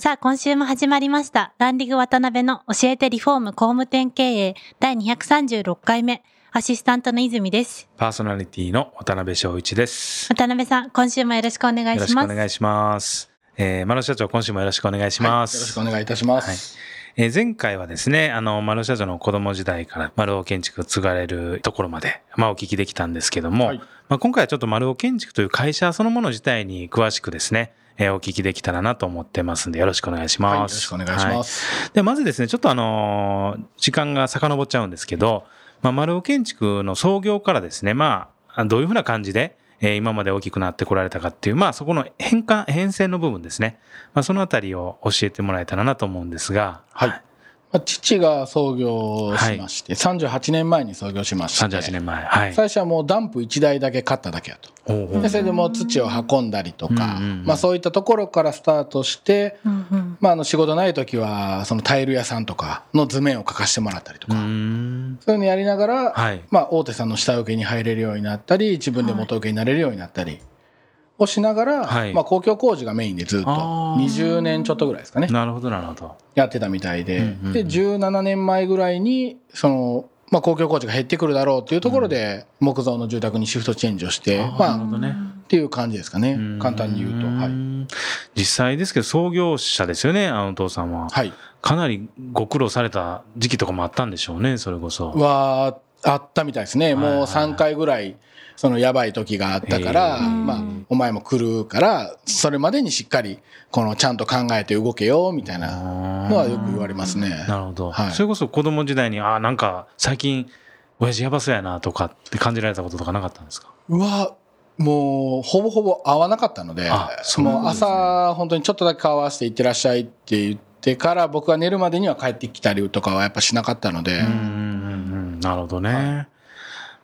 さあ今週も始まりましたランディング渡辺の教えてリフォーム工務店経営第236回目アシスタントの泉です。パーソナリティの渡辺翔一です。渡辺さん、今週もよろしくお願いよろします。しくお願いします。えー、丸尾社長、今週もよろしくお願いします。よろしくお願いいたします。えー前回はですね、あの、丸尾社長の子供時代から丸尾建築を継がれるところまで、まあお聞きできたんですけども、はいまあ今回はちょっと丸尾建築という会社そのもの自体に詳しくですね、えーお聞きできたらなと思ってますんで、よろしくお願いしはい、よろます。しくお願いします。で、まずですね、ちょっとあのー時間が遡っちゃうんですけど、まあ、丸尾建築の創業からですね、まあ、どういうふうな感じで、えー今まで大きくなってこられたかっていう、まあ、そこの変換、変遷の部分ですね。まあ、そのあたりを教えてもらえたらなと思うんですが、はい。まあ、父が創業しまして、38年前に創業しまして、38年前。はい。最初はもうダンプ1台だけ買っただけやと。でそれでもう土を運んだりとか、うんうんうんまあそういったところからスタートして、うんうんまああの仕事ない時は、そのタイル屋さんとかの図面を書かせてもらったりとか、ん。そういうのやりながら、はい。まあ大手さんの下請けに入れるようになったり、自分で元請けになれるようになったりをしながら、はいまあ公共工事がメインでずっとあー20年ちょっとぐらいですかね。なるほど、なるほど。やってたみたいで、うんうんうんで17年前ぐらいにその、まあ、公共工事が減ってくるだろうというところで、木造の住宅にシフトチェンジをして、あーまあ、なるほどね。っていう感じですかねうん簡単に言うとはい、実際ですけど、創業者ですよね、あのお父さんは。はい、かなりご苦労された時期とかもあったんでしょうね、それこそ。はあったみたいですね、もう3回ぐらいそのやばい時があったから、まあ、お前も来るからそれまでにしっかりこのちゃんと考えて動けよみたいなのはよく言われますね。なるほど、はい。それこそ子供時代に、ああ、なんか最近、親父やばそうやなとかって感じられたこととかなかったんですか？うわもうほぼほぼ会わなかったのであそうなんもうですね。朝本当にちょっとだけ顔合わせて行ってらっしゃいって言ってから僕が寝るまでには帰ってきたりとかはやっぱしなかったので、うんうんうんうん。なるほどね。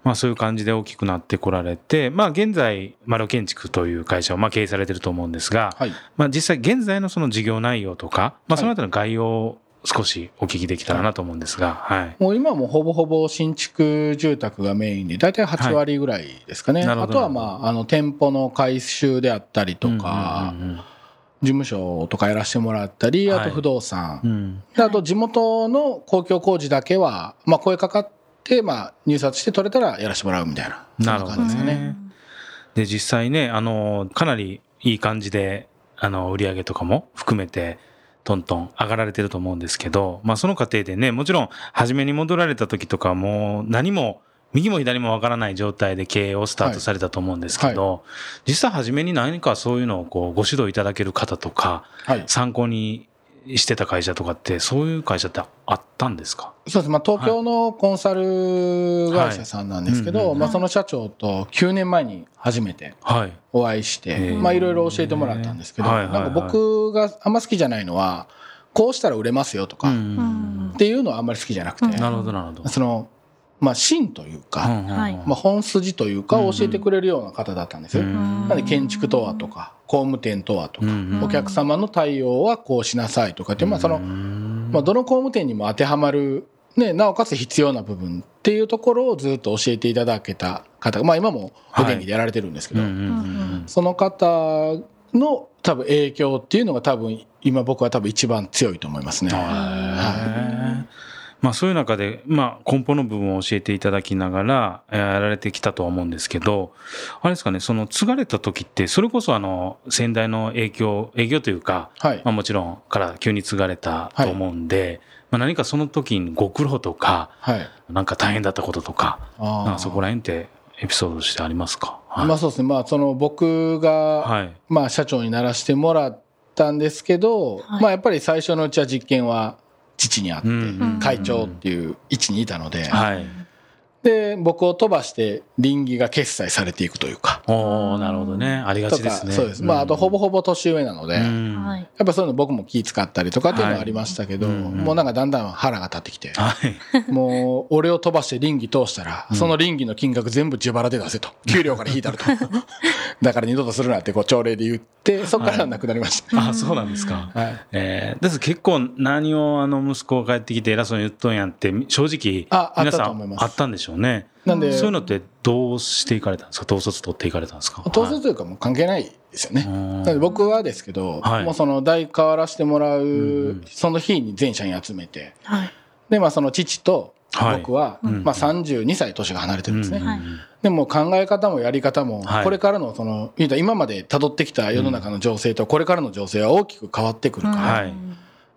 まあそういう感じで大きくなってこられて、まあ現在、丸建築という会社をまあ経営されてると思うんですが、はい。まあ実際現在のその事業内容とか、まあはいそのあたりの概要を少しお聞きできたらなと思うんですが、はい。もう今はもうほぼほぼ新築住宅がメインで大体8割ぐらいですかね、なるほど。あとはまああの店舗の改修であったりとか、事務所とかやらせてもらったりあはい。と不動産、うん。うんであと地元の公共工事だけは、まあ、声かかって、まあ、入札して取れたらやらせてもらうみたいなななるほど感じですかね。ね。で、実際ね、あの、かなりいい感じで、あの、売り上げとかも含めて、トントン上がられてると思うんですけど、まあその過程でね、もちろん、初めに戻られた時とかもう何も、右も左もわからない状態で経営をスタートされたと思うんですけど、実際初めに何かそういうのをこうご指導いただける方とか、はい参考にしてた会社とかって、そういう会社ってあったんですか？そうです。まあ、東京のコンサル会社さんなんですけど、その社長と9年前に初めてはい。お会いしへて、ー。まあ、いろいろ教えてもらったんですけど、なんか僕があんま好きじゃないのは、こうしたら売れますよとか、うっんていうのはあんまり好きじゃなくて、うん。なるほど、なるほど。その、まあ、芯というか、まあ、本筋というかを教えてくれるような方だったんです。よ。うん。なんで建築とはとか、工務店とはとか、お客様の対応はこうしなさいとかってまあ、その、まあ、どの工務店にも当てはまる、ね、なおかつ必要な部分っていうところをずっと教えていただけた方が、まあ、今もお元気でやられてるんですけど、その方の多分影響っていうのが多分今僕は多分一番強いと思いますね。はいまあそういう中で、まあ根本の部分を教えていただきながらえーやられてきたとは思うんですけど、あれですかね、その継がれた時って、それこそあの先代の影響、営業というか、はいまあもちろんから急に継がれたと思うんで、まあ何かその時にご苦労とか、はい。なんか大変だったこととか、かそこら辺ってエピソードとしてありますか？はい。まあそうですね。まあその僕が、はい。まあ社長にならせてもらったんですけど、はいまあやっぱり最初のうちは実験は父にあって、会長っていう位置にいたので、はい。で僕を飛ばして倫理が決済されていくというかおおなるほどね。ありがちですね。そうです、まああとほぼほほぼ年上なので、やはい。っぱそういうの僕も気使ったりとかっていうのはありましたけど、もうなんかだんだん腹が立ってきて、はい。もう俺を飛ばして倫理通したら、その倫理の金額全部自腹で出せと。給料から引いたると。だから二度とするなってこう朝礼で言ってそこからはなくなりました。ね、あそうなんですか。はい。えー、です結構何をあの息子が帰ってきて偉そうに言っとんやんって正直ああっ皆さんあったんでしょうねなんでそういうのってどうしていかれたんですか？統率取っていかれたんですか？統率というかもう関係ないですよね。僕はですけど、はい。もうその代変わらせてもらんうう、その日に全社員集めて、はい。で、まあその父とはい。僕は、うんまあ32歳年が離れてるんですね。でも考え方もやり方もは、い。これからのその、今まで辿ってきた世の中の情勢とこれからの情勢は大きく変わってくるから、はい。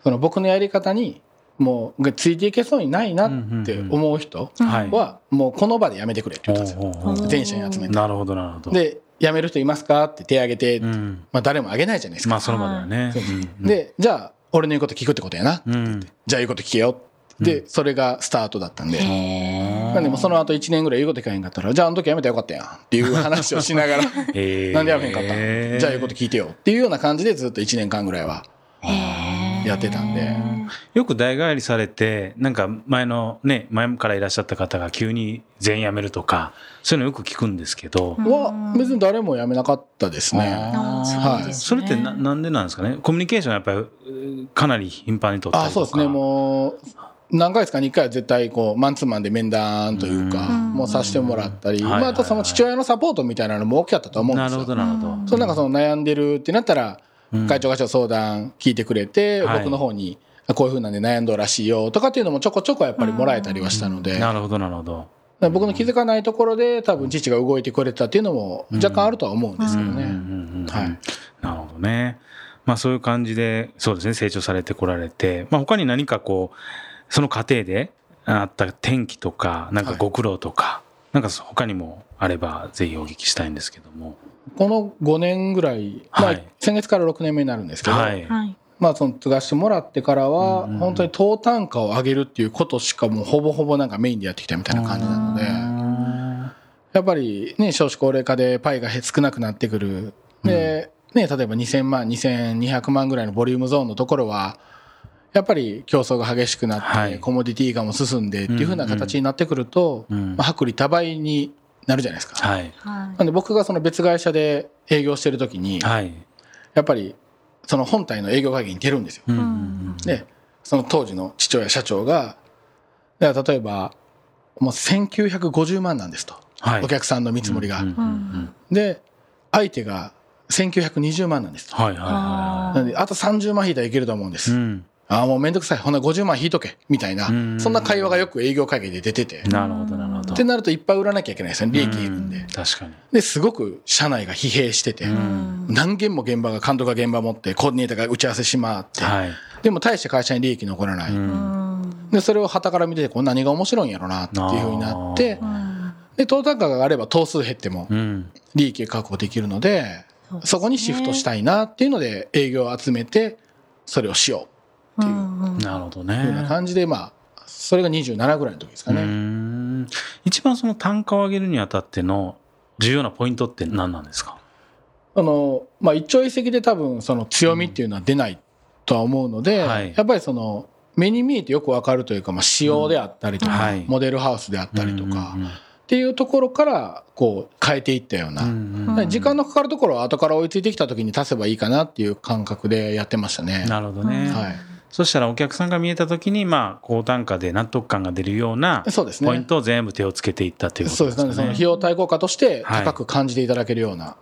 その僕のやり方にもうついていけそうにないなって思う人はもうこの場でやめてくれって言ったんですよ。全社員集めて。なるほどなるほど。で、辞める人いますかって手挙げて、うん。まあ誰も挙げないじゃないですか。まあその場ではね。う。んで、じゃあ、俺の言うこと聞くってことやな。うん。じゃあ言うこと聞けよ。で、それがスタートだったんで。へなんでもうその後1年ぐらい言うこと聞かへんかったら、じゃああの時やめたらよかったやんっていう話をしながら、えー。なんでやめへんかったん？じゃあ言うこと聞いてよっていうような感じでずっと1年間ぐらいはやってたんで。よく代替わりされてなんか前のね前からいらっしゃった方が急に全員辞めるとかそういうのよく聞くんですけど、は、別に誰も辞めなかったですね。はい。そうですね。それってななんでなんですかね？コミュニケーションやっぱりうかなり頻繁に取ったりとか。あそうですね、もう、何ヶ月か？に1回は絶対こうマンツーマンで面談というか、うん。もうさせてもらったり、まあ、あとその父親のサポートみたいなのも大きかったと思うんですよ。なるほどなるほど、そのなんかその悩んでるってなったら、うん会長が相談聞いてくれて、はい。僕の方にこういうふうなんで悩んどるらしいよとかっていうのもちょこちょこやっぱりもらえたりはしたので、なるほどなるほど。僕の気づかないところで多分父が動いてくれてたっていうのも若干あるとは思うんですけどね。なるほどね。まあそういう感じで、そうですね、成長されてこられて、まあ他に何かこう、その過程であった転機とか、なんかご苦労とか、なんか他にもあれば、ぜひお聞きしたいんですけども。この5年ぐらい、まあはい。先月から6年目になるんですけど、はい。はい。まあその継がしてもらってからは本当に等単価を上げるっていうことしかもうほぼほぼなんかメインでやってきたみたいな感じなのでやっぱりね少子高齢化でパイが少なくなってくる。でね例えば2000万2200万ぐらいのボリュームゾーンのところはやっぱり競争が激しくなってはい。コモディティ化も進んでっていう風な形になってくるとうん。まあ薄利多売になるじゃないですか。はい。はなんで僕がその別会社で営業してる時にはい。やっぱりその本体の営業会議に出るんですよ。うんうんでその当時の父親社長が例えばもう1950万なんですと、はい。お客さんの見積もりが、うんうんうんで相手が1920万なんですとはいはいはなんであと30万引いたらいけると思うんです、い。うん。ああもうめんどくさい。ほんなら50万引いとけ。みたいな、うん。そんな会話がよく営業会議で出てて、なるほどなるほど。ってなるといっぱい売らなきゃいけないですよね。利益いるんで、うん確かに。ですごく社内が疲弊してて、うん。何件も現場が監督が現場持ってコーディネーターが打ち合わせしまって、はい。でも大して会社に利益残らない、うん。でそれを旗から見ててこう何が面白いんやろなっていうふうになって。で等単価があれば頭数減ってもうん。利益が確保できるのでそこにシフトしたいなっていうので営業を集めてそれをしよい。ていうなるほどうというようなね。感じでまあそれが27ぐらいの時ですかうね。ん一番その単価を上げるにあたっての重要なポイントって何なんですか？あのまあ一朝一夕で多分その強みっていうのは出ないとは思うので、はいやっぱりその目に見えてよくわかるというか、まあ、仕様であったりとか、うんはいモデルハウスであったりとか、うんうんっていうところからこう変えていったような、うんうん時間のかかるところは後から追いついてきた時に足せばいいかなっていう感覚でやってましたね。なるほどね。はい、そしたらお客さんが見えた時にまあ高単価で納得感が出るようなそうですねポイントを全部手をつけていったというこそうですね。とですかね。その費用対効果としてはい高く感じていただけるような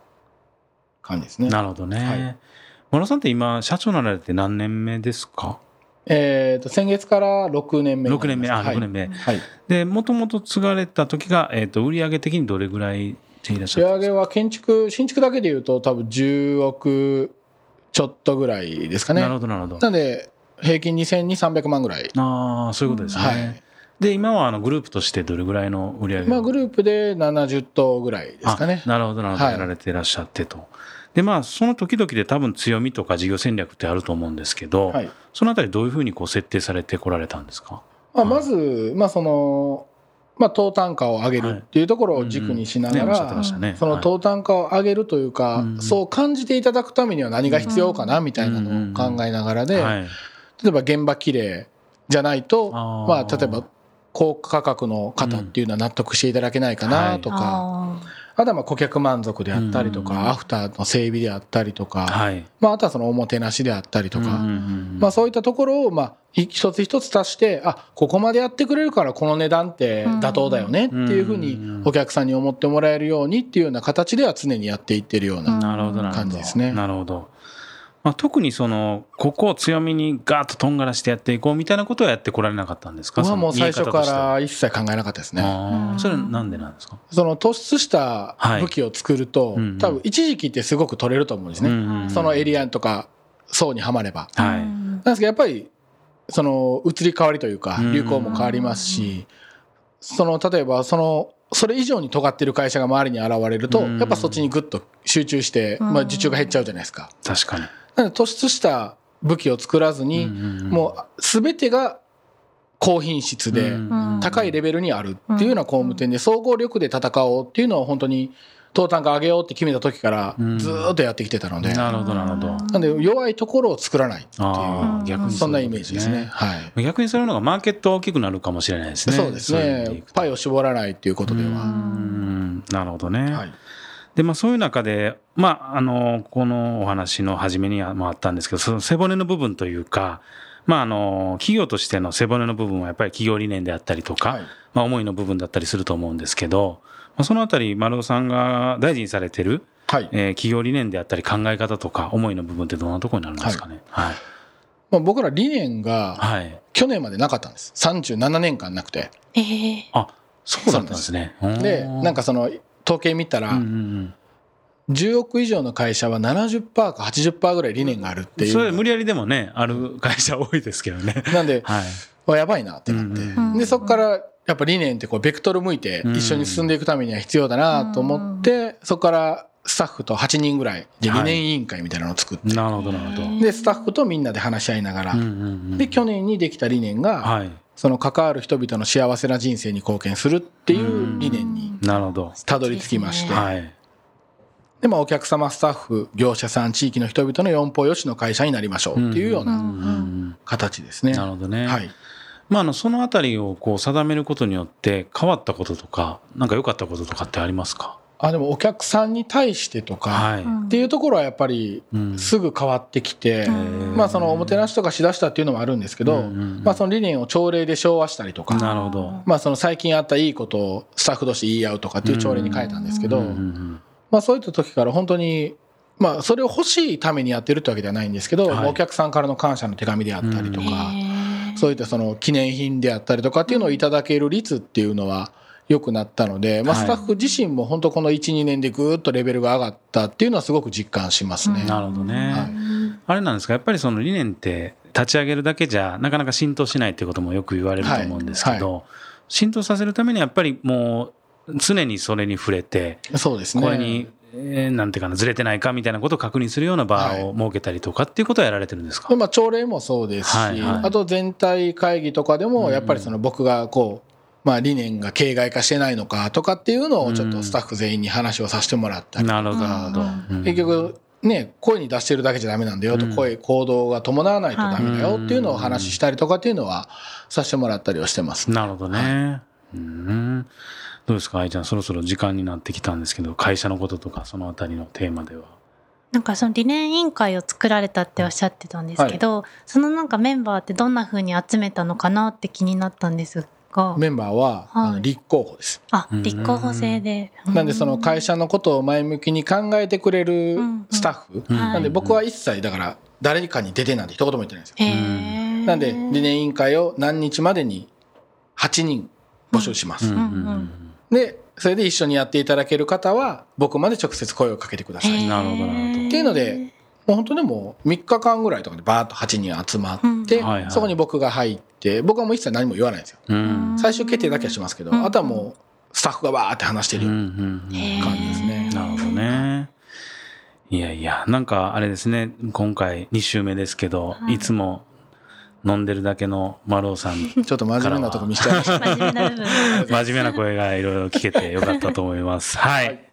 感じですね。なるほどね。はい諸さんって今社長になられて何年目ですか？えっ、と先月から6年目にな ?6 年目、あ、りますはい6年目。はい。で、もともと継がれた時が、えっ、と、売上的にどれぐらいでいらっしゃったんですか？げは建築新築だけでいうと多分10億ちょっとぐらいですかね。なるほど、なるほど。なんで平均2200万ぐらい。ああ、そういうことですね。はい。で、今はあのグループとしてどれぐらいの売上まあグループで70棟ぐらいですかねあ。なるほど、なるほど。はいやられていらっしゃってと。で、まあ、その時々で多分強みとか事業戦略ってあると思うんですけど、はい。そのあたりどういうふうにこう設定されてこられたんですか？まあ、まず、まあ、その、まあ、当単価を上げるっていうところを軸にしながらその当単価を上げるというか、うんそう感じていただくためには何が必要かなみたいなのを考えながらで、はい。例えば現場綺麗じゃないと、まあ、例えば高価格の方っていうのは納得していただけないかなとか、ああとはまあ顧客満足であったりとか、うん。アフターの整備であったりとか、はい。まあ、あとはそのおもてなしであったりとか、うんうんうんまあ、そういったところをまあい一つ一つ足してあここまでやってくれるからこの値段って妥当だよねっていうふうにうんお客さんに思ってもらえるようにっていうような形では常にやっていってるような。感じですね。なるほど。まあ、特にその、ここを強みにガーッととんがらしてやっていこうみたいなことはやってこられなかったんですか？僕はもう最初から一切考えなかったですね。それなんでなんですか？その突出した武器を作ると、はい。うんうん。多分一時期ってすごく取れると思うんですね、うんうんそのエリアとか層にはまれば。ーはい。うん。なんですけどやっぱりその移り変わりというかうん。流行も変わりますし、その例えばそのそれ以上に尖ってる会社が周りに現れると、うん。やっぱそっちにグッと集中して、まあ、受注が減っちゃうじゃないですか。確かに。突出した武器を作らずに、もう全てが高品質で、うん高いレベルにあるっていうような工務店で総合力で戦おうっていうのを本当に当単価上げようって決めた時からうんずーっとやってきてたので、なるほど、なるほど。なんで弱いところを作らないってあいうそんなイメージですね。。はい。逆にそれの方がマーケットは大きくなるかもしれないですね。そうですねパイを絞らないっていうことでうは。んなるほどね。はい。で、まあそういう中で、まああの、このお話の初めにはもあったんですけど、その背骨の部分というか、まああの、企業としての背骨の部分はやっぱり企業理念であったりとか、はいまあ思いの部分だったりすると思うんですけど、まあ、そのあたり丸尾さんが大事にされてる、はい。えー企業理念であったり考え方とか思いの部分ってどんなところになるんですかね？はい。まあ、僕ら理念がはい。去年までなかったんです。37年間なくて。えーあ、そうだったんですね。で、なんかその統計見たらうん、うん10億以上の会社は70%か80%ぐらい理念があるってうん。いう。それ無理やりでもね、ある会社多いですけどね。なんで、はい。わやばいなってなって。うんうんで、そこから、やっぱ理念ってこう、ベクトル向いて一緒に進んでいくためには必要だなと思って、そこからスタッフと8人ぐらいで理念委員会みたいなのを作って、なるほど、なるほど。で、スタッフとみんなで話し合いながら、うんうんうんで、去年にできた理念が、はい。その関わる人々の幸せな人生に貢献するっていう理念に。たどり着きまして、はい。で、まあ、お客様、スタッフ、業者さん、地域の人々の四方よしの会社になりましょうっていうよううな形ですね。なるほどね。はい。まあ、あの、そのあたりをこう定めることによって変わったこととか、なんか良かったこととかってありますか？あ、でもお客さんに対してとか、はい。っていうところはやっぱりうん。すぐ変わってきて、まあそのおもてなしとかしだしたっていうのもあるんですけど、うんうんうん。まあその理念を朝礼で昭和したりとか、なるほど。まあその最近あったいいことをスタッフ同士言い合うとかっていう朝礼に変えたんですけど、うんうんうんまあそういった時から本当に、まあそれを欲しいためにやってるってわけではないんですけど、はい。お客さんからの感謝の手紙であったりとか、へー。そういったその記念品であったりとかっていうのをいただける率っていうのは良くなったので、まあはい。スタッフ自身も本当この1、2年でぐーっとレベルが上がったっていうのはすごく実感しますね。なるほどね。はい。あれなんですかやっぱりその理念って立ち上げるだけじゃなかなか浸透しないっていうこともよく言われると思うんですけど、はい浸透させるためにやっぱりもう常にそれに触れて、そうですね。これに、えーなんていうかな、ずれてないかみたいなことを確認するような場を設けたりとかっていうことはやられてるんですか、まあ、朝礼もそうですし、はいはい。あと全体会議とかでも、やっぱりその僕がこう、まあ、理念が形骸化してないのかとかっていうのをちょっとスタッフ全員に話をさせてもらったり、なるほど、なるほど。うん結局、ね、声に出してるだけじゃダメなんだよと、うん声、行動が伴わないとダメだよっていうのをお話ししたりとかっていうのはさせてもらったりはしてます。なるほどね。うんどうですか？愛ちゃん、そろそろ時間になってきたんですけど、会社のこととかそのあたりのテーマでは。なんかその理念委員会を作られたっておっしゃってたんですけど、そのなんかメンバーってどんな風に集めたのかなって気になったんですが、メンバーは、あの立候補です。あ、うん立候補制で。なんでその会社、社のことを前向きに考えてくれるスタッフ、うん。なんで僕は一切だから誰かに出てなんて一言も言ってないんですよ。なんで理念委員会を何日までに8人募集します。うんうんでそれで一緒にやっていただける方は僕まで直接声をかけてください。なるほどなるほどっていうのでもう本当でも3日間ぐらいとかでバーッと8人集まって、うん。はいはい。そこに僕が入って僕はもう一切何も言わないんですよ。うんうん最終決定だけはしますけど、うんあとはもうスタッフがバーって話してるようなうんうんうんへー感じですね。なるほどね。いやいや、なんかあれですね、今回2週目ですけど、はいいつも飲んでるだけの丸尾さん ちょっと真面目なとこ見しちゃいました。真面目な部分真面目な声がいろいろ聞けてよかったと思います。はい。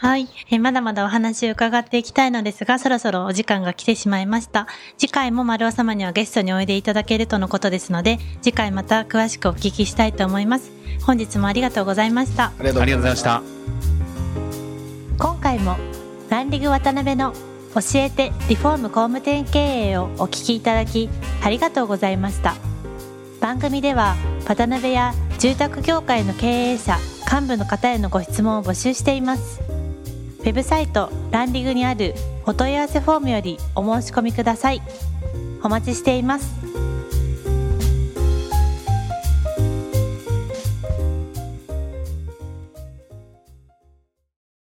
はい。えーまだまだお話を伺っていきたいのですが、そろそろお時間が来てしまいました。次回も丸尾様にはゲストにおいでいただけるとのことですので、次回また詳しくお聞きしたいと思います。本日もありがとうございました。ありがとうございました。今回もランリング渡辺の教えてリフォーム工務店経営をお聞きいただきありがとうございました番組では渡辺や住宅業界の経営者幹部の方へのご質問を募集していますウェブサイトランディングにあるお問い合わせフォームよりお申し込みください。お待ちしています。